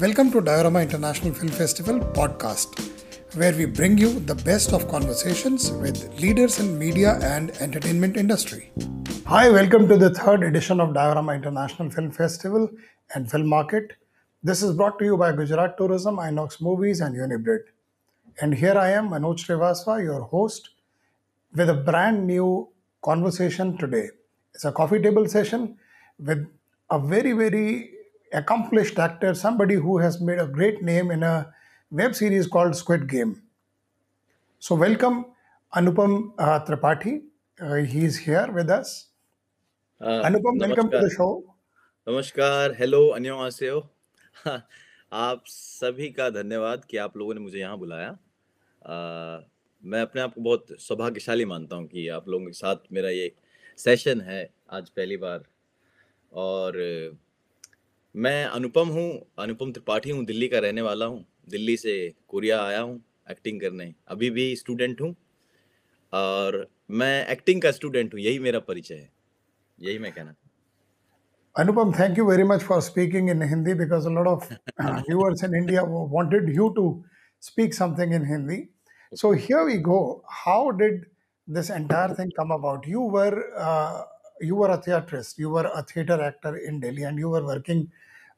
Welcome to Diorama International Film Festival podcast, where we bring you the best of conversations with leaders in media and entertainment industry. Hi, welcome to the third edition of Diorama International Film Festival and Film Market. This is brought to you by Gujarat Tourism, Inox Movies, and Unibrid. And here I am, Manoj Srivastava, your host, with a brand new conversation today. It's a coffee table session with a very, very accomplished actor, somebody who has made a great name in a web series called Squid Game. So, welcome Anupam uh, Tripathi. Uh, he's here with us. Uh, Anupam, welcome to the show. नमस्कार hello अन्योन्यासेओ आप सभी का धन्यवाद कि आप लोगों ने मुझे यहाँ बुलाया अ, मैं अपने आप को बहुत सौभाग्यशाली मानता हूँ कि आप लोगों के साथ मेरा ये सेशन है आज पहली बार और अ, मैं अनुपम हूँ अनुपम त्रिपाठी हूँ दिल्ली का रहने वाला हूँ। दिल्ली से कोरिया आया हूँ एक्टिंग करने। अभी भी स्टूडेंट हूँ और मैं एक्टिंग का स्टूडेंट हूँ यही मेरा परिचय है। यही मैं कहना Anupam thank you very much for speaking in Hindi because lot of viewers in India wanted you to speak something in Hindi so here we go how did this entire thing come about you were you were a theatrist you were a theatre actor in Delhi and you were working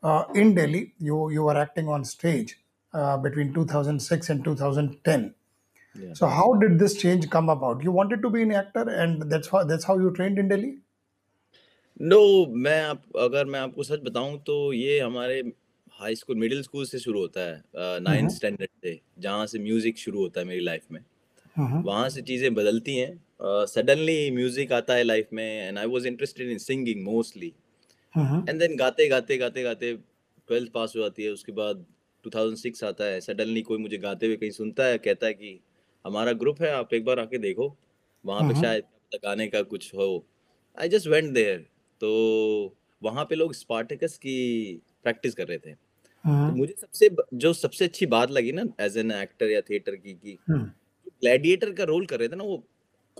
uh, in Delhi. You you were acting on stage uh, between 2006 and 2010. Yeah. So how did this change come about? You wanted to be an actor, and that's how that's how you trained in Delhi. No मैं आप अगर मैं आपको सच बताऊं तो ये हमारे high school middle school से शुरू होता है नाइन्थ Mm-hmm. स्टैंडर्ड से जहाँ से म्यूजिक शुरू होता है मेरी लाइफ में Mm-hmm. वहाँ से चीज़ें बदलती हैं सडनली म्यूजिक आता है लाइफ में and I was interested in singing mostly and then गाते गाते गाते गाते ट्वेल्थ पास हो जाती है उसके बाद 2006 आता है सडनली कोई मुझे गाते हुए कहीं सुनता है कहता है कि हमारा ग्रुप है आप एक बार आके देखो वहाँ पे Mm-hmm. शायद क्या पता गाने का कुछ हो आई जस्ट वेंट देयर तो वहाँ पे लोग स्पार्टिकस की प्रैक्टिस कर रहे थे तो Mm-hmm. मुझे सबसे जो सबसे अच्छी बात लगी ना एज एन एक्टर या थिएटर की कि. ग्लैडिएटर का रोल कर रहे थे ना वो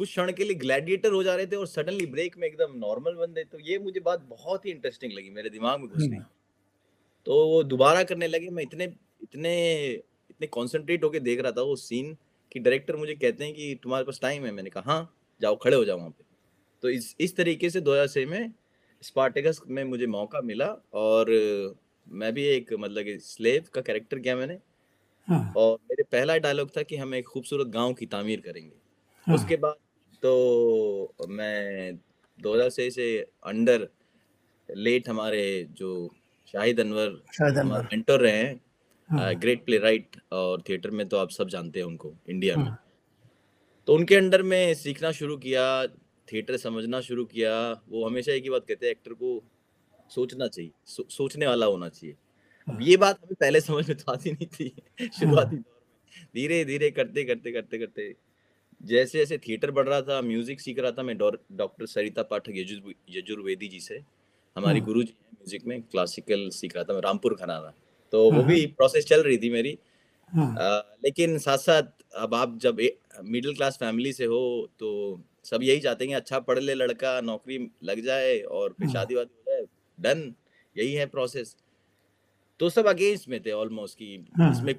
कुछ क्षण के लिए ग्लैडिएटर हो जा रहे थे और सडनली ब्रेक में एकदम नॉर्मल बन गए तो ये मुझे बात बहुत ही इंटरेस्टिंग लगी मेरे दिमाग में घुस गई। तो वो दोबारा करने लगे मैं इतने इतने इतने कॉन्सेंट्रेट होके देख रहा था वो सीन कि डायरेक्टर मुझे कहते हैं कि तुम्हारे पास टाइम है मैंने कहा हाँ जाओ खड़े हो जाओ वहाँ पे। तो इस इस तरीके से 2006 में स्पार्टिकस में मुझे मौका मिला और मैं भी एक मतलब कि स्लेव का कैरेक्टर किया मैंने। Mm-hmm. और मेरे पहला डायलॉग था कि हम एक खूबसूरत गाँव की तामीर करेंगे। Mm-hmm. उसके बाद तो मैं 2006 से अंडर लेट हमारे जो शाहिद अनवर शायद अनवर। मेंटर रहे हैं ग्रेट प्ले राइट और थिएटर में तो आप सब जानते हैं उनको इंडिया में। हम्म, तो उनके अंडर में सीखना शुरू किया थिएटर समझना शुरू किया वो हमेशा एक ही बात कहते हैं एक्टर को सोचना चाहिए सो, सोचने वाला होना चाहिए। हम्म, ये बात हमें पहले समझ में तो आती नहीं थी शुरुआती हम्म, दौर में। धीरे धीरे करते करते करते करते जैसे जैसे थिएटर बढ़ रहा था म्यूज़िक सीख रहा था मैं डॉक्टर सरिता पाठक यजुर्वेदी जी से हमारी गुरु जी हैं म्यूज़िक में क्लासिकल सीख रहा था मैं रामपुर खनाना तो वो हम्म, भी प्रोसेस चल रही थी मेरी। हम्म, अ, लेकिन साथ साथ अब आप जब मिडिल क्लास फैमिली से हो तो सब यही चाहते हैं अच्छा पढ़ ले लड़का नौकरी लग जाए और फिर शादी वादी हो जाए डन यही है प्रोसेस तो सब अगेंस्ट में थे ऑलमोस्ट कि इसमें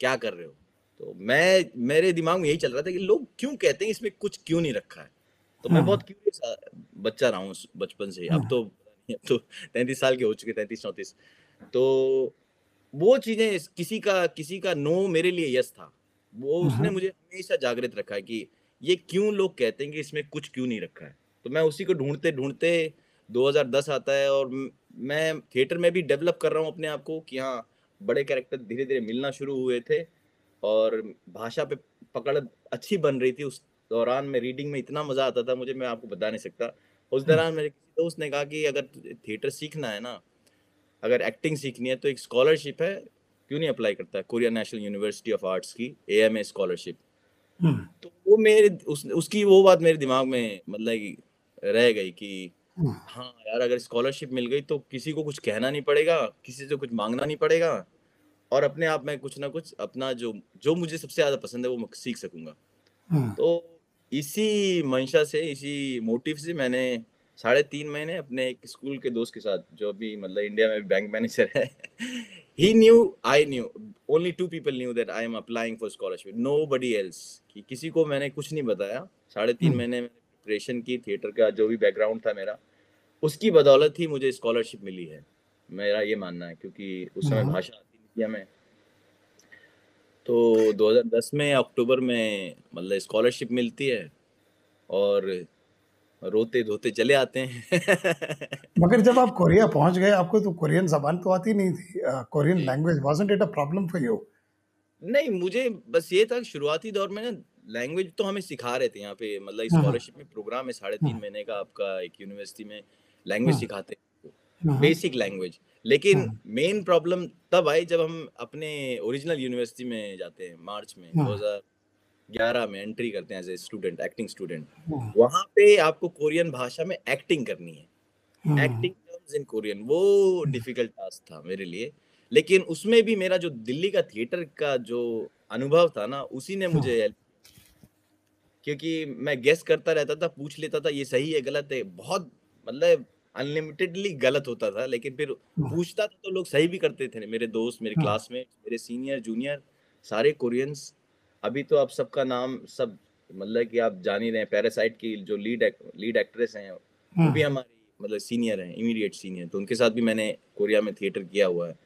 क्या कर रहे हो? तो मैं मेरे दिमाग में यही चल रहा था कि लोग क्यों कहते हैं इसमें कुछ क्यों नहीं रखा है? तो मैं हम्म, बहुत क्यूरियस बच्चा रहा हूँ बचपन से अब हम्म, तो अब तो तैंतीस साल के हो चुके तैंतीस चौंतीस। तो वो चीज़ें किसी का किसी का नो मेरे लिए यस था। वो उसने हम्म, मुझे हमेशा जागृत रखा है कि ये क्यों लोग कहते हैं कि इसमें कुछ क्यों नहीं रखा है? तो मैं उसी को ढूंढते ढूंढते 2010 आता है और मैं थिएटर में भी डेवलप कर रहा हूँ अपने आप को कि हाँ बड़े कैरेक्टर धीरे धीरे मिलना शुरू हुए थे। और भाषा पे पकड़ अच्छी बन रही थी उस दौरान में रीडिंग में इतना मज़ा आता था मुझे मैं आपको बता नहीं सकता। उस हम्म, दौरान मेरे किसी दोस्त ने कहा कि अगर थिएटर सीखना है ना अगर एक्टिंग सीखनी है तो एक स्कॉलरशिप है क्यों नहीं अप्लाई करता? है Korea national university of arts की ए एम ए स्कॉलरशिप तो वो मेरे उस, उसकी वो बात मेरे दिमाग में मतलब रह गई कि हम्म, हाँ यार अगर स्कॉलरशिप मिल गई तो किसी को कुछ कहना नहीं पड़ेगा किसी से कुछ मांगना नहीं पड़ेगा। और अपने आप में कुछ ना कुछ अपना जो जो मुझे सबसे ज़्यादा पसंद है वो मैं सीख सकूँगा हम्म, तो इसी मंशा से इसी मोटिव से मैंने साढ़े तीन महीने अपने एक स्कूल के दोस्त के साथ जो अभी मतलब इंडिया में बैंक मैनेजर है he knew i knew only two people knew that i am applying for scholarship nobody else कि किसी को मैंने कुछ नहीं बताया साढ़े तीन हम्म। महीने प्रिपरेशन की थिएटर का जो भी बैकग्राउंड था मेरा उसकी बदौलत ही मुझे स्कॉलरशिप मिली है मेरा ये मानना है क्योंकि उस समय हम्म। भाषा थी हमें तो 2010 में अक्टूबर में मतलब स्कॉलरशिप मिलती है और रोते धोते चले आते हैं मगर जब आप कोरिया पहुँच गए आपको तो कोरियन जबान तो आती नहीं थी Korean language wasn't it a problem for you नहीं मुझे बस ये था शुरुआती दौर में ना लैंग्वेज तो हमें सिखा रहे थे यहाँ पे मतलब हाँ। स्कॉलरशिप में प्रोग्राम है साढ़े तीन हाँ। महीने का आपका एक यूनिवर्सिटी में लैंग्वेज हाँ। सिखाते हैं बेसिक लैंग्वेज। लेकिन हाँ। मेन प्रॉब्लम तब आई जब हम अपने ओरिजिनल यूनिवर्सिटी में जाते हैं मार्च में हाँ। 2011 में एंट्री करते हैं as a student acting student हाँ। वहाँ पे आपको कोरियन भाषा में एक्टिंग करनी है। एक्टिंग टर्म्स इन कोरियन वो डिफ़िकल्ट टास्क था मेरे लिए। लेकिन उसमें भी मेरा जो दिल्ली का थिएटर का जो अनुभव था ना उसी ने मुझे हेल्प क्योंकि मैं गेस करता रहता था पूछ लेता था ये सही है गलत है? बहुत मतलब अनलिमिटेडली गलत होता था लेकिन फिर हाँ। पूछता था तो लोग सही भी करते थे मेरे दोस्त मेरे हाँ। क्लास में मेरे सीनियर जूनियर सारे कोरियंस अभी तो आप सबका नाम सब मतलब कि आप जान ही रहे हैं पैरासाइट की जो लीड एक, लीड एक्ट्रेस हैं वो भी हाँ। हमारी मतलब सीनियर हैं इमीडिएट सीनियर तो उनके साथ भी मैंने कोरिया में थिएटर किया हुआ है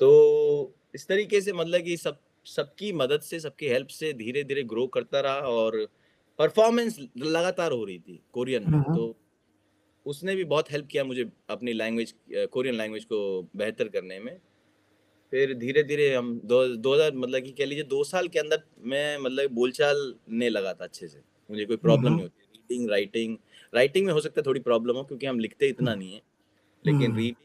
तो इस तरीके से मतलब कि सब सबकी मदद से सबकी हेल्प से धीरे धीरे ग्रो करता रहा और परफॉर्मेंस लगातार हो रही थी कोरियन में। तो उसने भी बहुत हेल्प किया मुझे अपनी लैंग्वेज कोरियन लैंग्वेज को बेहतर करने में। फिर धीरे धीरे हम दो दो हज़ार मतलब कि कह लीजिए दो साल के अंदर मैं मतलब बोलचाल ने लगा था अच्छे से। मुझे कोई प्रॉब्लम हम्म। नहीं होती। रीडिंग राइटिंग राइटिंग में हो सकता है थोड़ी प्रॉब्लम हो क्योंकि हम लिखते इतना नहीं है। लेकिन हम्म। रीडिंग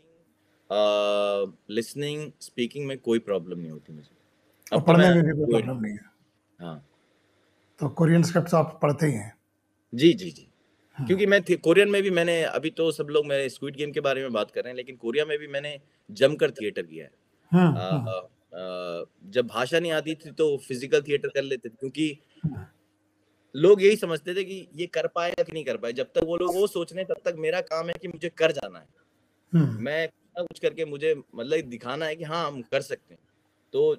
लिसनिंग स्पीकिंग में कोई प्रॉब्लम नहीं होती मुझे। अब पढ़ने में भी कोई प्रॉब्लम नहीं है। हाँ। तो कोरियन स्क्रिप्ट आप पढ़ते ही हैं। जी जी जी। हाँ। क्योंकि मैं कोरियन में भी मैंने अभी तो सब लोग मेरे स्क्विड गेम के बारे में बात कर रहे हैं लेकिन कोरिया में भी मैंने जमकर थिएटर किया है। आ, हम्म, आ, जब भाषा नहीं आती थी तो फ़िज़िकल थिएटर कर लेते थे क्योंकि लोग यही समझते थे कि ये कर पाएगा कि नहीं कर पाए। जब तक वो लोग वो सोच रहे हैं तब तक मेरा काम है कि मुझे कर जाना है। मैं कुछ करके मुझे मतलब दिखाना है कि हाँ हम कर सकते हैं। तो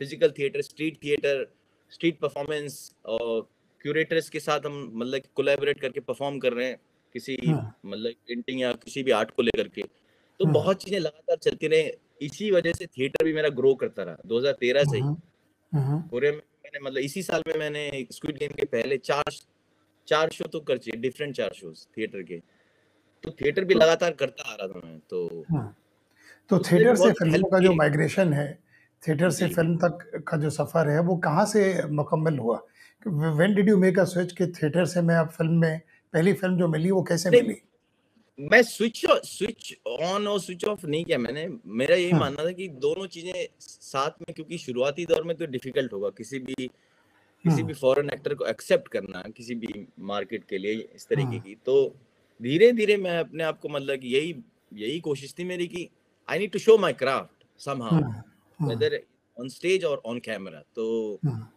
physical theatre street theatre street performance और क्यूरेटर्स के साथ हम मतलब कोलैबोरेट करके परफॉर्म कर रहे हैं किसी हाँ। मतलब पेंटिंग या किसी भी आर्ट को लेकर के। तो हाँ। बहुत चीज़ें लगातार चलती रहे। इसी वजह से थिएटर भी मेरा ग्रो करता रहा 2013 से ही। कोरिया में मैंने मतलब इसी साल में मैंने स्क्विड गेम के पहले चार चार शो तो कर चाहिए डिफरेंट चार शोज़ थिएटर के। तो थिएटर भी लगातार करता आ रहा था मैं तो। तो थिएटर से फ़िल्मों का जो माइग्रेशन है थिएटर से फ़िल्म तक का जो सफ़र है वो कहाँ से मुकम्मल हुआ? When did you make a switch कि थिएटर से मैं अब फ़िल्म में पहली फ़िल्म जो मिली वो कैसे मिली? मैं स्विच स्विच ऑन और स्विच ऑफ़ नहीं किया मैंने। मेरा यही हाँ। मानना था कि दोनों चीज़ें साथ में क्योंकि शुरुआती दौर में तो डिफ़िकल्ट होगा। किसी भी किसी हाँ। भी फॉरेन एक्टर को एक्सेप्ट करना किसी भी मार्केट के लिए इस तरीके हाँ। की। तो धीरे धीरे मैं अपने आप को मतलब कि यही यही कोशिश थी मेरी कि I need to show my craft somehow हाँ, हाँ, वेदर ऑन स्टेज और ऑन कैमरा तो हाँ,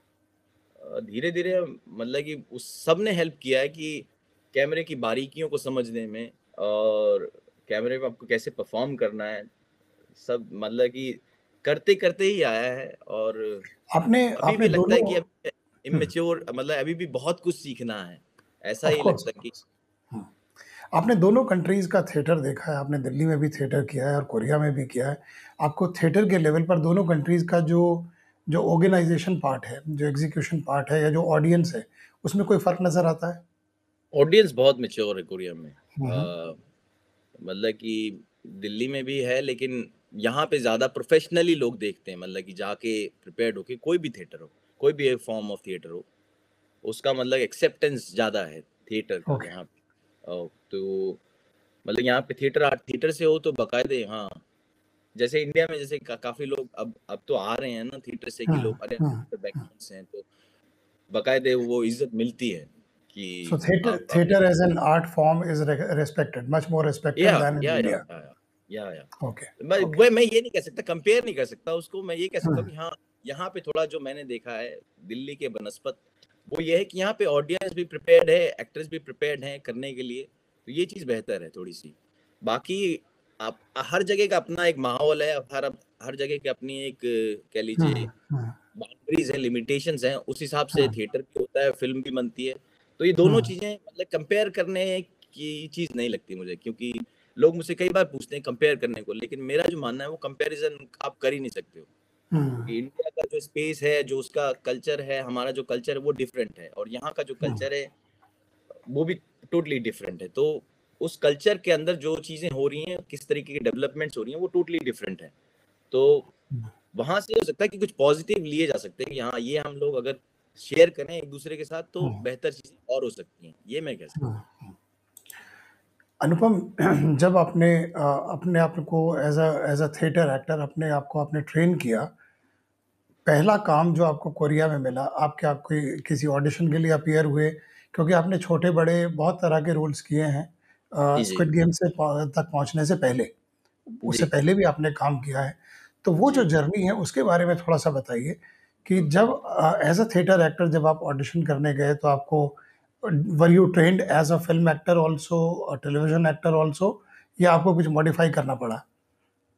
धीरे धीरे मतलब कि उस सबने हेल्प किया है कि कैमरे की बारीकियों को समझने में और कैमरे पे आपको कैसे परफॉर्म करना है सब मतलब कि करते करते ही आया है और आपने अभी आपने भी लगता है कि इमेच्योर मतलब अभी भी बहुत कुछ सीखना है ऐसा ही लगता है कि हाँ। आपने दोनों कंट्रीज़ का थिएटर देखा है आपने दिल्ली में भी थिएटर किया है और कोरिया में भी किया है आपको थिएटर के लेवल पर दोनों कंट्रीज़ का जो जो ऑर्गेनाइजेशन पार्ट है जो एग्जीक्यूशन पार्ट है या जो ऑडियंस है उसमें कोई फ़र्क नज़र आता है? ऑडियंस बहुत मेच्योर है कोरिया में। हम्म, मतलब कि दिल्ली में भी है लेकिन यहाँ पे ज़्यादा प्रोफेशनली लोग देखते हैं मतलब कि जाके प्रिपेयर्ड होके कोई भी थिएटर हो कोई भी फॉर्म ऑफ़ थिएटर हो उसका मतलब एक्सेप्टेंस ज़्यादा है थिएटर का Okay. यहाँ पे। तो मतलब यहाँ पे थिएटर आर्ट थिएटर से हो तो बकायदे हाँ जैसे इंडिया में जैसे का, काफ़ी लोग अब अब तो आ रहे हैं ना थिएटर से कि हाँ, लोग अरे हाँ, बैकग्राउंड से हैं तो बकायदे वो इज़्ज़त मिलती है कि So theater आप- theater as an art form is re- respected, much more respected या या. या या मैं Okay. मैं ये नहीं कह सकता कंपेयर नहीं कर सकता उसको मैं ये कह सकता हूँ हाँ। कि हाँ यहाँ पे थोड़ा जो मैंने देखा है दिल्ली के बनस्पत वो ये है कि यहाँ पे ऑडियंस भी प्रिपेयर्ड है एक्ट्रेस भी प्रिपेयर्ड हैं करने के लिए तो ये चीज़ बेहतर है थोड़ी सी बाकी आप हर जगह का अपना एक माहौल है हर हर जगह की अपनी एक कह लीजिए बाउंड्रीज है। लिमिटेशंस हैं उस हिसाब से थिएटर भी होता है फ़िल्म भी बनती है। तो ये दोनों चीज़ें मतलब कंपेयर करने की चीज़ नहीं लगती मुझे क्योंकि लोग मुझसे कई बार पूछते हैं कंपेयर करने को लेकिन मेरा जो मानना है वो कंपैरिजन आप कर ही नहीं सकते हो। इंडिया का जो स्पेस है जो उसका कल्चर है हमारा जो कल्चर है वो डिफरेंट है और यहाँ का जो कल्चर है वो भी टोटली डिफरेंट है। तो उस कल्चर के अंदर जो चीज़ें हो रही हैं किस तरीके की डेवलपमेंट्स हो रही हैं वो टोटली डिफरेंट है। तो वहाँ से हो सकता है कि कुछ पॉजिटिव लिए जा सकते हैं कि हाँ ये हम लोग अगर शेयर करें एक दूसरे के साथ तो बेहतर चीज़ें और हो सकती हैं। ये मैं कह सकता हूँ। अनुपम जब आपने अपने आप को as as a theatre actor अपने आप को आपने ट्रेन किया पहला काम जो आपको कोरिया में मिला आप क्या कोई किसी ऑडिशन के लिए अपियर हुए क्योंकि आपने छोटे बड़े बहुत तरह के रोल्स किए हैं स्क्विड गेम से तक पहुँचने से पहले उससे पहले भी आपने काम किया है। तो वो जो जर्नी है उसके बारे में थोड़ा सा बताइए कि जब एज अ थिएटर एक्टर जब आप ऑडिशन करने गए तो आपको were you trained as a film actor also television actor also या आपको कुछ मॉडिफाई करना पड़ा?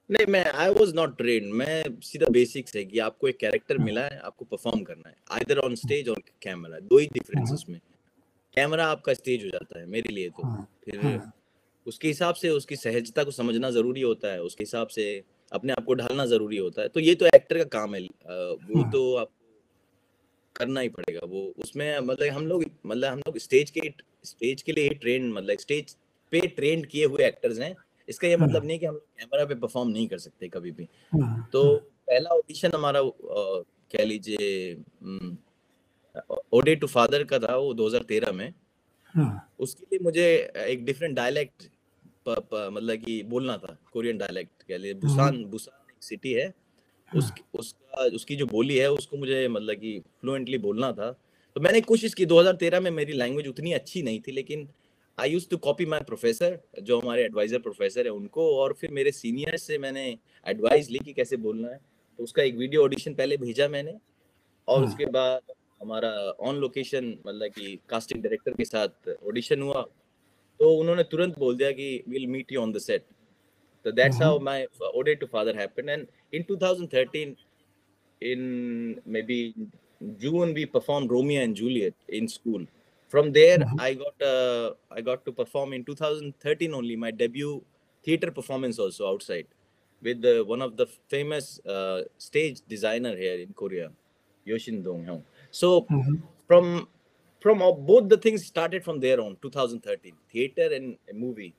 नहीं मैं आई वॉज़ नॉट ट्रेन मैं सीधा बेसिक्स है कि आपको एक कैरेक्टर मिला है आपको परफॉर्म करना है आइदर ऑन स्टेज और कैमरा दो ही डिफरेंस उसमें कैमरा आपका स्टेज हो जाता है मेरे लिए तो। हाँ, फिर हाँ। उसके हिसाब से उसकी सहजता को समझना ज़रूरी होता है उसके हिसाब से अपने आप को ढालना ज़रूरी होता है। तो ये तो एक्टर का काम है वो हाँ। तो आप करना ही पड़ेगा वो उसमें मतलब हम लोग मतलब हम लोग स्टेज के स्टेज के लिए ही ट्रेन मतलब स्टेज पे ट्रेन किए हुए एक्टर्स हैं। इसका ये मतलब नहीं कि हम लोग कैमरा पे परफॉर्म नहीं कर सकते कभी भी। तो पहला ऑडिशन हमारा कह लीजिए ओडे टू फादर का था वो 2013 में हाँ। उसके लिए मुझे एक डिफरेंट डायलेक्ट मतलब कि बोलना था कोरियन डायलेक्ट कह लिए बुसान बुसान एक सिटी है हाँ। उस उसका उसकी जो बोली है उसको मुझे मतलब कि फ्लुएंटली बोलना था तो मैंने कोशिश की 2013 में मेरी लैंग्वेज उतनी अच्छी नहीं थी लेकिन I use to copy my professor जो हमारे एडवाइजर प्रोफेसर है उनको और फिर मेरे सीनियर से मैंने एडवाइस ली कि कैसे बोलना है तो उसका एक वीडियो ऑडिशन पहले भेजा मैंने और हाँ। उसके बाद हमारा ऑन लोकेशन मतलब कि कास्टिंग डायरेक्टर के साथ ऑडिशन हुआ तो उन्होंने तुरंत बोल दिया कि will meet you on the set तो that's how my ode to father happened and in 2013 in maybe June we perform Romeo and Juliet in school from there I got I got to perform in 2013 only my debut theatre performance also outside with one of the famous stage designer here in Korea योशिन Dong योशिंदोंग so mm-hmm. from from uh, both the things started from there on 2013 theater and movie.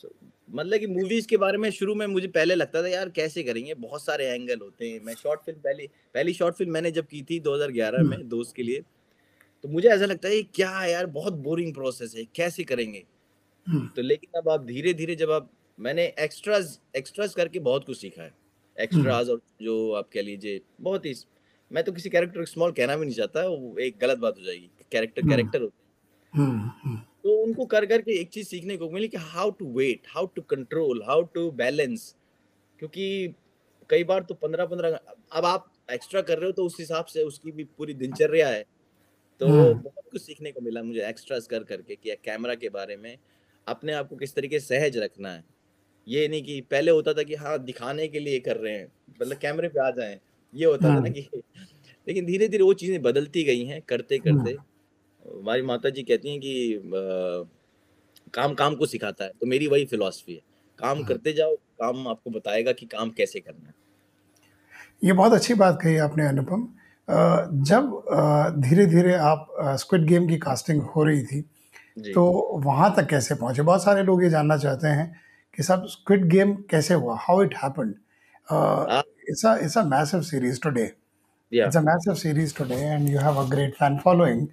So मतलब कि movies के बारे में शुरू में मुझे पहले लगता था यार कैसे करेंगे? बहुत सारे एंगल होते हैं. मैं शॉर्ट फ़िल्म पहली पहली शॉर्ट फ़िल्म मैंने जब की थी 2011 में दोस्त के लिए तो मुझे ऐसा लगता है क्या यार? बहुत बोरिंग प्रोसेस है कैसे करेंगे? तो लेकिन अब आप धीरे धीरे जब आप मैंने एक्स्ट्राज एक्स्ट्राज करके बहुत कुछ सीखा है। एक्स्ट्राज और जो आप कह लीजिए बहुत ही मैं तो किसी कैरेक्टर स्मॉल कहना भी नहीं चाहता वो एक गलत बात हो जाएगी। कैरेक्टर कैरेक्टर होते हैं। तो उनको कर कर के एक चीज़ सीखने को मिली कि how to wait how to control how to balance क्योंकि कई बार तो पंद्रह पंद्रह अब आप एक्स्ट्रा कर रहे हो तो उस हिसाब से उसकी भी पूरी दिनचर्या है। तो बहुत कुछ सीखने को मिला मुझे एक्स्ट्रा कर करके कि कैमरा के बारे में अपने आप को किस तरीके सहज रखना है। ये नहीं कि पहले होता था कि हाँ दिखाने के लिए कर रहे हैं मतलब कैमरे पे आ जाएँ। ये होता था ना हाँ। कि लेकिन धीरे धीरे वो चीज़ें बदलती गई हैं करते हाँ। करते हमारी माता जी कहती हैं कि आ, काम काम को सिखाता है। तो मेरी वही फिलॉसफी है। काम हाँ। करते जाओ काम आपको बताएगा कि काम कैसे करना है। ये बहुत अच्छी बात कही आपने अनुपम। जब धीरे धीरे आप स्क्विड गेम की कास्टिंग हो रही थी तो वहाँ तक कैसे पहुँचे? बहुत सारे लोग ये जानना चाहते हैं कि सब स्क्विड गेम कैसे हुआ? How it Happened it's a it's a massive series today. Yeah. It's a massive series today, and you have a great fan following.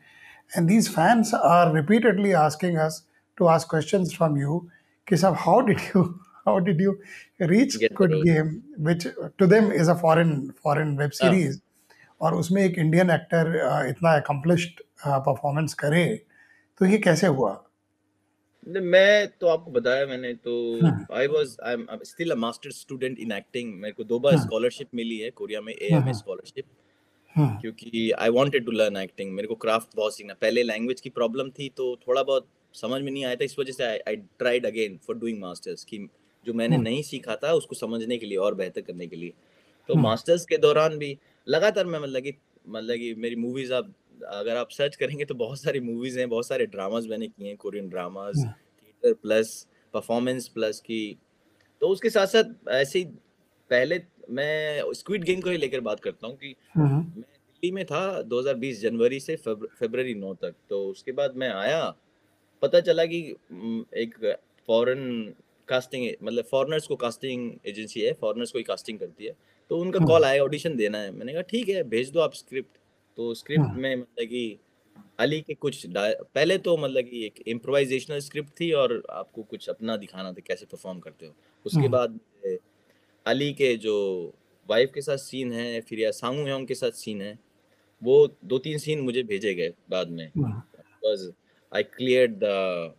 And these fans are repeatedly asking us to ask questions from you. Kisab, how did you how did you reach Get Good Game, which to them is a foreign foreign web series, और उसमें एक Indian actor इतना accomplished performance करे तो ये कैसे हुआ मैं तो आपको बताया मैंने तो I was I am still a master student in acting मेरे को दो बार स्कॉलरशिप हाँ। मिली है कोरिया में एएमए स्कॉलरशिप हाँ, हाँ। क्योंकि I wanted to learn acting मेरे को क्राफ्ट बहुत सीखना पहले लैंग्वेज की प्रॉब्लम थी तो थोड़ा बहुत समझ में नहीं आया था इस वजह से I tried again for doing masters कि जो मैंने। नहीं सीखा था उसको समझने के लिए और बेहतर करने के लिए तो। मास्टर्स के दौरान भी लगातार मैं मतलब कि मतलब कि मेरी मूवीज़ आप अगर आप सर्च करेंगे तो बहुत सारी मूवीज़ हैं बहुत सारे ड्रामाज मैंने किए हैं Korean dramas theatre plus performance plus की। तो उसके साथ साथ ऐसे ही पहले मैं स्क्विड गेम को ही लेकर बात करता हूँ कि हम्म। मैं दिल्ली में था 2020 जनवरी से फरवरी नौ तक। तो उसके बाद मैं आया पता चला कि एक फॉरेन कास्टिंग मतलब फॉरेनर्स को कास्टिंग एजेंसी है फॉरेनर्स को ही कास्टिंग करती है। तो उनका। कॉल आया ऑडिशन देना है। मैंने कहा ठीक है भेज दो आप स्क्रिप्ट तो स्क्रिप्ट हम्म। में मतलब कि अली के कुछ पहले तो मतलब कि एक इम्प्रोवाइजेशनल स्क्रिप्ट थी और आपको कुछ अपना दिखाना था कैसे परफॉर्म करते हो उसके हम्म। बाद अली के जो वाइफ के साथ सीन है फिर या सांगू है उनके साथ सीन है वो दो तीन सीन मुझे भेजे गए बाद में। Because I clear the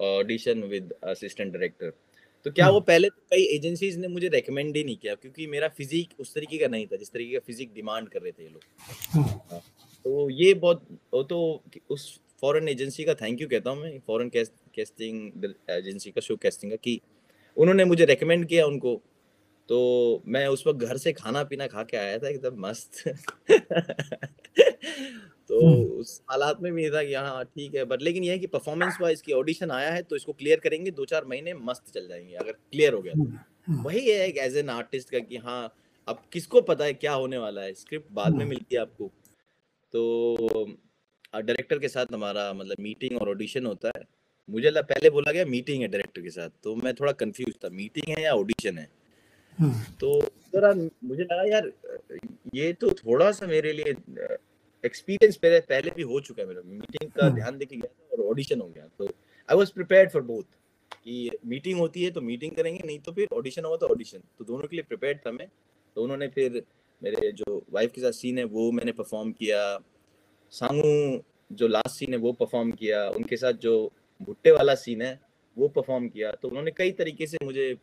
audition with assistant director तो क्या हम्म। वो पहले तो कई एजेंसीज ने मुझे रेकमेंड ही नहीं किया क्योंकि मेरा फिजिक उस तरीके का नहीं था जिस तरीके का फिजिक डिमांड कर रहे थे ये लोग हम्म। तो ये बहुत वो तो उस फॉरेन एजेंसी का थैंक यू कहता हूँ मैं फॉरेन कैस्टिंग एजेंसी का शो कैस्टिंग का कि उन्होंने मुझे रेकमेंड किया उनको तो मैं उस वक्त घर से खाना पीना खा के आया था एकदम मस्त तो हम्म। उस हालात में भी था कि हाँ ठीक है बट लेकिन ये है कि परफॉर्मेंस वाइज की ऑडिशन आया है तो इसको क्लियर करेंगे दो चार महीने मस्त चल जाएँगे अगर क्लियर हो गया तो हम्म। वही है एक एज एन आर्टिस्ट का कि हाँ अब किसको पता है क्या होने वाला है स्क्रिप्ट बाद में हम्म। मिलती है आपको तो डायरेक्टर के साथ हमारा मतलब मीटिंग और ऑडिशन होता है मुझे लगा पहले बोला गया मीटिंग है डायरेक्टर के साथ तो मैं थोड़ा कंफ्यूज था मीटिंग है या ऑडिशन है हम्म। तो मुझे लगा यार ये तो थोड़ा सा मेरे लिए एक्सपीरियंस पहले पहले भी हो चुका है मेरा। मीटिंग का हम्म। ध्यान देके गया था और ऑडिशन हो गया। तो I was prepared for both कि मीटिंग होती है तो मीटिंग करेंगे नहीं तो फिर ऑडिशन होगा तो ऑडिशन तो दोनों के लिए प्रिपेयर्ड था मैं। तो उन्होंने फिर मेरे जो वाइफ के साथ सीन है वो मैंने परफॉर्म किया। सांगू जो लास्ट सीन है वो परफॉर्म किया। उनके साथ जो भुट्टे वाला सीन है वो परफॉर्म किया। तो उन्होंने कई तरीके से मुझे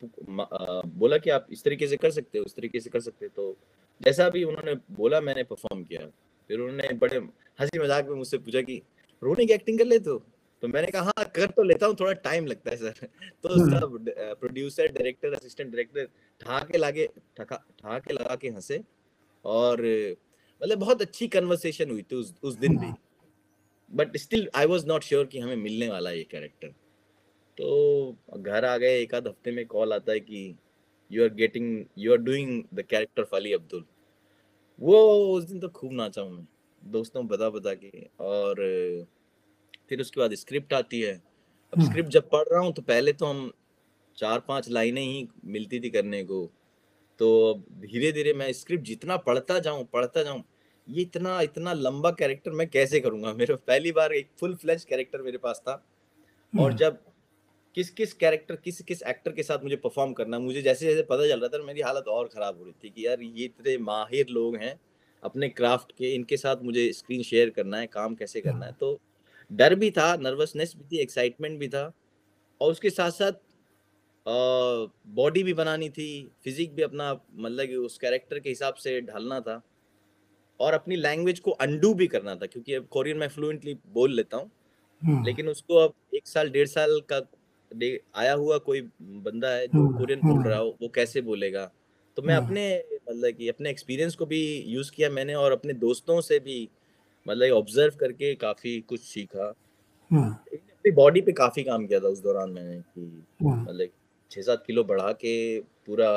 बोला कि आप इस तरीके से कर सकते हो उस तरीके से कर सकते हो। तो जैसा भी उन्होंने बोला मैंने परफॉर्म किया। फिर उन्होंने बड़े हँसी मज़ाक में मुझसे पूछा कि रोने की एक्टिंग कर लेते हो? तो मैंने कहा हाँ कर तो लेता हूँ थोड़ा टाइम लगता है सर तो हम्म। सब प्रोड्यूसर डायरेक्टर असिस्टेंट डायरेक्टर ठहाके लागे ठका ठहाके लगा के हंसे और मतलब बहुत अच्छी कन्वर्सेशन हुई थी उस उस दिन भी। But still I was not sure कि हमें मिलने वाला ये कैरेक्टर तो घर आ गए एक आध हफ़्ते में कॉल आता है कि you are getting you are doing the character of Ali Abdul वो उस दिन तो खूब नाचा हूँ मैं दोस्तों बता बता के। और फिर उसके बाद स्क्रिप्ट आती है। अब हम्म। स्क्रिप्ट जब पढ़ रहा हूँ तो पहले तो हम चार पाँच लाइनें ही मिलती थी करने को। तो धीरे धीरे मैं स्क्रिप्ट जितना पढ़ता जाऊँ पढ़ता जाऊँ ये इतना इतना लंबा कैरेक्टर मैं कैसे करूँगा? मेरे पहली बार एक फुल फ्लेज कैरेक्टर मेरे पास था। और हम्म। जब किस किस कैरेक्टर किस किस एक्टर के साथ मुझे परफॉर्म करना मुझे जैसे जैसे पता चल रहा था मेरी हालत और खराब हो रही थी कि यार ये इतने माहिर लोग हैं अपने क्राफ्ट के इनके साथ मुझे स्क्रीन शेयर करना है काम कैसे करना है? तो डर भी था नर्वसनेस भी थी एक्साइटमेंट भी था और उसके साथ साथ बॉडी भी बनानी थी फिजिक भी अपना मतलब कि उस कैरेक्टर के हिसाब से ढालना था और अपनी लैंग्वेज को अंडू भी करना था क्योंकि अब कोरियन मैं फ्लुएंटली बोल लेता हूँ हम्म। लेकिन उसको अब एक साल डेढ़ साल का आया हुआ कोई बंदा है जो हम्म, कोरियन बोल हम्म। रहा हो वो कैसे बोलेगा तो मैं हम्म। अपने मतलब कि अपने एक्सपीरियंस को भी यूज़ किया मैंने और अपने दोस्तों से भी मतलब ऑब्ज़र्व करके काफ़ी कुछ सीखा हम्म। अपनी बॉडी पे काफ़ी काम किया था उस दौरान मैंने कि हम्म। मतलब छः सात किलो बढ़ा के पूरा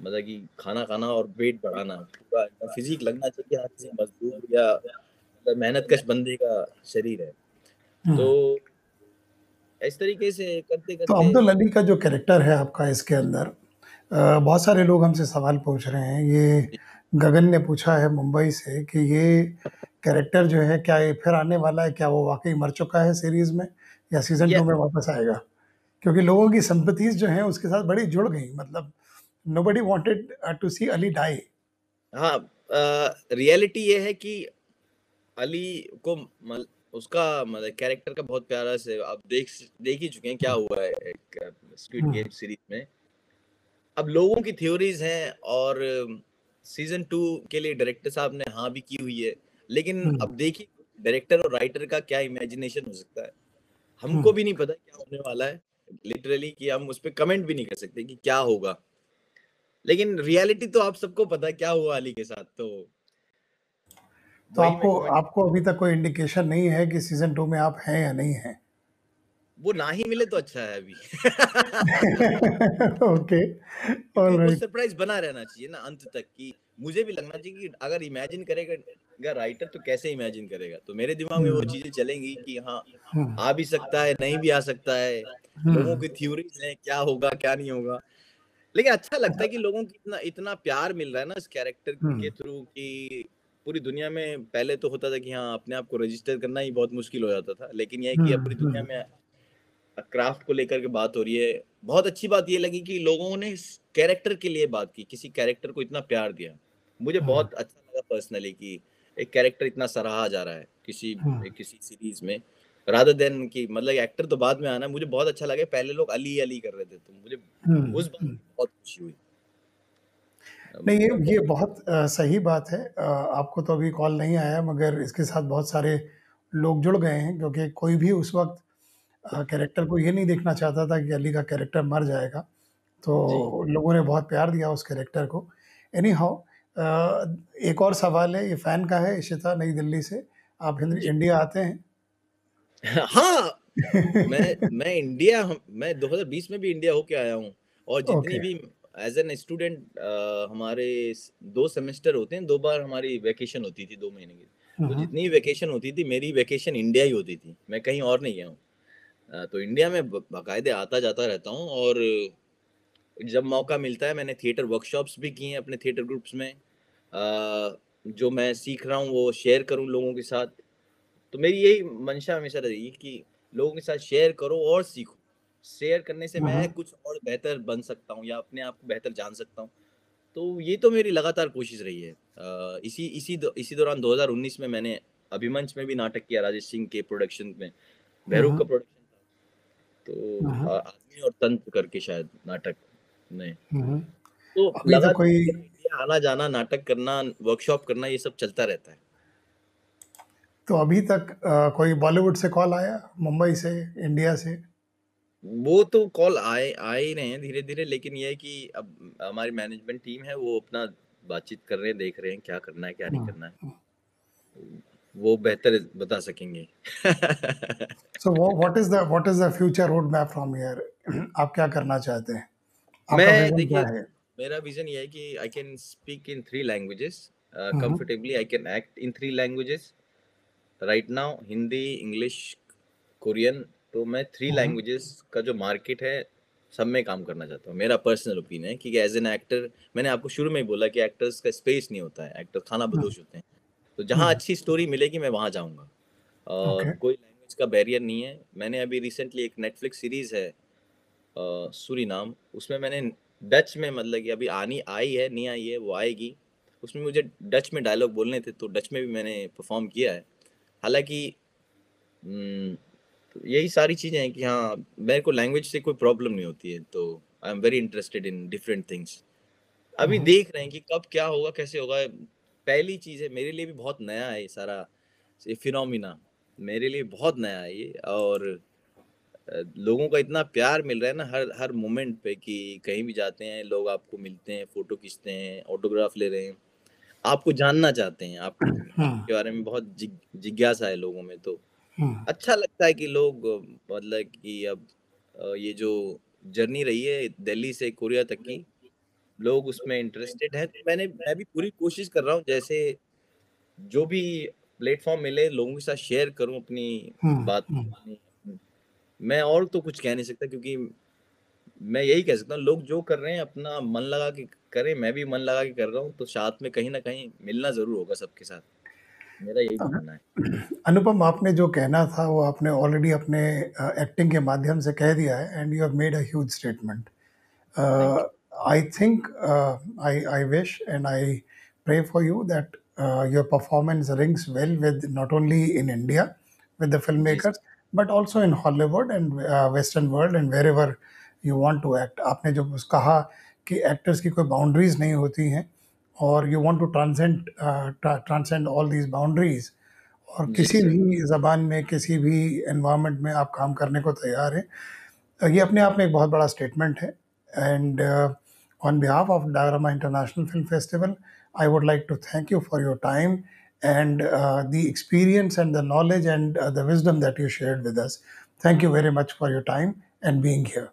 मतलब कि खाना खाना और वेट बढ़ाना पूरा फिजिक लगना चाहिए हाथ से मजदूर या मतलब मेहनत कश बंदे का शरीर है हम्म। तो इस तरीके से करते करते तो अब्दुल अली का जो कैरेक्टर है आपका इसके अंदर बहुत सारे लोग हमसे सवाल पूछ रहे हैं। ये गगन ने पूछा है मुंबई से कि ये कैरेक्टर जो है क्या ये फिर आने वाला है? क्या वो वाकई मर चुका है सीरीज़ में? या सीज़न टू में वापस आएगा? क्योंकि लोगों की संपत्तिज जो हैं उसके साथ बड़ी जुड़ गई। मतलब nobody wanted to see Ali die हाँ रियलिटी ये है कि अली को मल, उसका मतलब कैरेक्टर का बहुत प्यारा से आप देख देख ही चुके हैं क्या हुआ है एक स्क्विड। गेम सीरीज़ में अब लोगों की थ्योरीज हैं और सीज़न टू के लिए डायरेक्टर साहब ने हाँ भी की हुई है लेकिन हम्म। अब देखिए डायरेक्टर और राइटर का क्या इमेजिनेशन हो सकता है हमको हम्म। भी नहीं पता क्या होने वाला है लिटरली कि हम उस पर कमेंट भी नहीं कर सकते कि क्या होगा लेकिन रियलिटी तो आप सबको पता है क्या हुआ अली के साथ तो तो आपको आपको अभी तक कोई इंडिकेशन नहीं है कि सीज़न टू में आप हैं या नहीं हैं। वो ना ही मिले तो अच्छा है अभी। ओके ऑलराइट सरप्राइज़ बना रहना चाहिए ना अंत तक कि मुझे भी लगना चाहिए कि अगर इमेजिन करेगा राइटर तो कैसे इमेजिन करेगा? तो मेरे दिमाग में वो हम्म। चीज़ें चलेंगी कि हाँ हम्म। आ भी सकता है नहीं भी आ सकता है। लोगों हम्म। की थ्योरीज हैं क्या होगा क्या नहीं होगा। लेकिन अच्छा लगता है कि लोगों को इतना इतना प्यार मिल रहा है ना इस कैरेक्टर के थ्रू कि पूरी दुनिया में पहले तो होता था कि हाँ अपने आप को रजिस्टर करना ही बहुत मुश्किल हो जाता था लेकिन यह कि पूरी दुनिया में क्राफ्ट को लेकर के बात हो रही है। बहुत अच्छी बात ये लगी कि लोगों ने कैरेक्टर के लिए बात की किसी कैरेक्टर को इतना प्यार दिया। मुझे हाँ। बहुत अच्छा लगा पर्सनली कि एक कैरेक्टर इतना सराहा जा रहा है किसी हाँ। किसी सीरीज़ में। राधा देन की मतलब एक्टर तो बाद में आना मुझे बहुत अच्छा लगा। पहले लोग अली अली कर रहे थे तो मुझे हाँ, उस बात बहुत खुशी हुई। नहीं ये ये बहुत आ, सही बात है। आ, आपको तो अभी कॉल नहीं आया मगर इसके साथ बहुत सारे लोग जुड़ गए हैं क्योंकि कोई भी उस वक्त कैरेक्टर को ये नहीं देखना चाहता था कि अली का कैरेक्टर मर जाएगा। तो लोगों ने बहुत प्यार दिया उस कैरेक्टर को। एनी हाउ एक और सवाल है ये फ़ैन का है इशिता नई दिल्ली से। आप इंडिया आते हैं? हाँ मैं मैं इंडिया मैं 2020 में भी इंडिया होके आया हूँ और जितनी okay. भी एज एन स्टूडेंट हमारे दो सेमेस्टर होते हैं दो बार हमारी वैकेशन होती थी दो महीने की। तो हम्म। जितनी वैकेशन होती थी मेरी वैकेशन इंडिया ही होती थी। मैं कहीं और नहीं गया हूँ। तो इंडिया में बाकायदे आता जाता रहता हूँ और जब मौका मिलता है मैंने थिएटर वर्कशॉप्स भी किए हैं अपने थिएटर ग्रुप्स में। जो मैं सीख रहा हूँ वो शेयर करूँ लोगों के साथ। तो मेरी यही मंशा हमेशा रही कि लोगों के साथ शेयर करो और सीखो। शेयर करने से मैं कुछ और बेहतर बन सकता हूँ या अपने आप को बेहतर जान सकता हूँ। तो ये तो मेरी लगातार कोशिश रही है। इसी इसी दो, इसी दौरान 2019 में मैंने अभिमंच में भी नाटक किया राजेश सिंह के प्रोडक्शन में भैरूप का प्रोडक्शन तो आदमी और तंत्र करके शायद नाटक में तो तो कोई आना जाना नाटक करना वर्कशॉप करना ये सब चलता रहता है। तो अभी तक आ, कोई बॉलीवुड से कॉल आया? मुंबई से? इंडिया से? वो तो कॉल आए आ ही रहे हैं धीरे धीरे लेकिन ये है कि अब हमारी मैनेजमेंट टीम है वो अपना बातचीत कर रहे हैं देख रहे हैं क्या करना है क्या नहीं करना है। वो बेहतर बता सकेंगे। So what is the what is the future road map from here आप क्या करना चाहते हैं? मैं देखिए मेरा विजन ये है कि I can speak in three languages comfortably I can act in three languages right now Hindi English Korean तो मैं थ्री लैंग्वेजेस का जो मार्केट है सब में काम करना चाहता हूँ। मेरा पर्सनल ओपिनियन है कि एज एन एक्टर मैंने आपको शुरू में ही बोला कि एक्टर्स का स्पेस नहीं होता है। एक्टर खाना बदोश होते हैं। तो जहाँ हम्म। अच्छी स्टोरी मिलेगी मैं वहाँ जाऊँगा। और okay. कोई लैंग्वेज का बैरियर नहीं है। मैंने अभी रिसेंटली एक नेटफ्लिक्स सीरीज़ है सूरी नाम। उसमें मैंने डच में मतलब कि अभी आनी आई है नहीं आई है वो आएगी। उसमें मुझे डच में डायलॉग बोलने थे तो डच में भी मैंने परफॉर्म किया है। हालाँकि हम्म, तो यही सारी चीज़ें हैं कि हाँ मेरे को लैंग्वेज से कोई प्रॉब्लम नहीं होती है तो I am very interested in different things अभी हम्म। देख रहे हैं कि कब क्या होगा कैसे होगा पहली चीज़ है मेरे लिए भी बहुत नया है ये सारा ये फिनोमिना मेरे लिए बहुत नया है ये और लोगों का इतना प्यार मिल रहा है ना हर हर मोमेंट पे कि कहीं भी जाते हैं लोग आपको मिलते हैं फ़ोटो खींचते हैं ऑटोग्राफ ले रहे हैं आपको जानना चाहते हैं आप हाँ। के बारे में बहुत जिज्ञासा है लोगों में तो हाँ। अच्छा लगता है कि लोग मतलब कि अब ये जो जर्नी रही है दिल्ली से कोरिया तक की लोग उसमें इंटरेस्टेड हैं तो मैंने मैं भी पूरी कोशिश कर रहा हूँ जैसे जो भी प्लेटफॉर्म मिले लोगों के साथ शेयर करूँ अपनी हम्म, बात हम्म। मैं और तो कुछ कह नहीं सकता क्योंकि मैं यही कह सकता हूँ लोग जो कर रहे हैं अपना मन लगा के करें मैं भी मन लगा के कर रहा हूँ तो साथ में कहीं ना कहीं मिलना ज़रूर होगा सबके साथ मेरा यही मानना है अनुपम आपने जो कहना था वो आपने ऑलरेडी अपने एक्टिंग के माध्यम से कह दिया है and you have made a huge statement I think uh, I, I wish and I pray for you that uh, your performance rings well with not only in India with the filmmakers but also in Hollywood and uh, Western world and wherever you want to act. आपने जो कहा कि actors की कोई boundaries नहीं होती हैं और you want to transcend transcend all these boundaries और किसी भी जबान में किसी भी एनवायरनमेंट में आप काम करने को तैयार हैं ये अपने आप में एक बहुत बड़ा स्टेटमेंट है and on behalf of diorama international film festival I would like to thank you for your time and the experience and the knowledge and the wisdom that you shared with us. Thank you very much for your time and being here.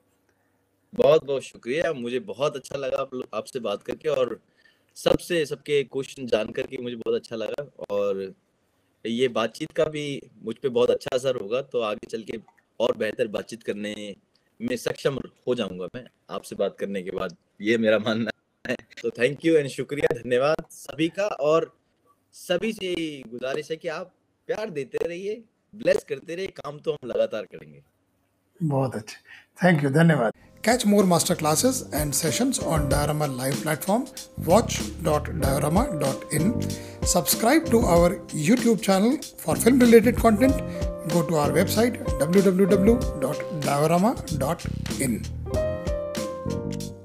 बहुत बहुत शुक्रिया मुझे बहुत अच्छा लगा आप आपसे बात करके और सबसे सबके क्वेश्चन जान करके मुझे बहुत अच्छा लगा और ये बातचीत का भी मुझ पर बहुत अच्छा असर होगा तो आगे चल के और बेहतर बातचीत करने में सक्षम हो जाऊँगा मैं आपसे बात करने के बाद, ये मेरा मानना है। तो थैंक यू एंड शुक्रिया, धन्यवाद सभी का और सभी से गुजारिश है कि आप प्यार देते रहिए ब्लेस करते रहिए, काम तो हम लगातार करेंगे। बहुत अच्छा। थैंक यू धन्यवाद। Catch more masterclasses and sessions on Diorama live platform watch.diorama.in. Subscribe to our YouTube channel for film related content. Go to our website www.diorama.in.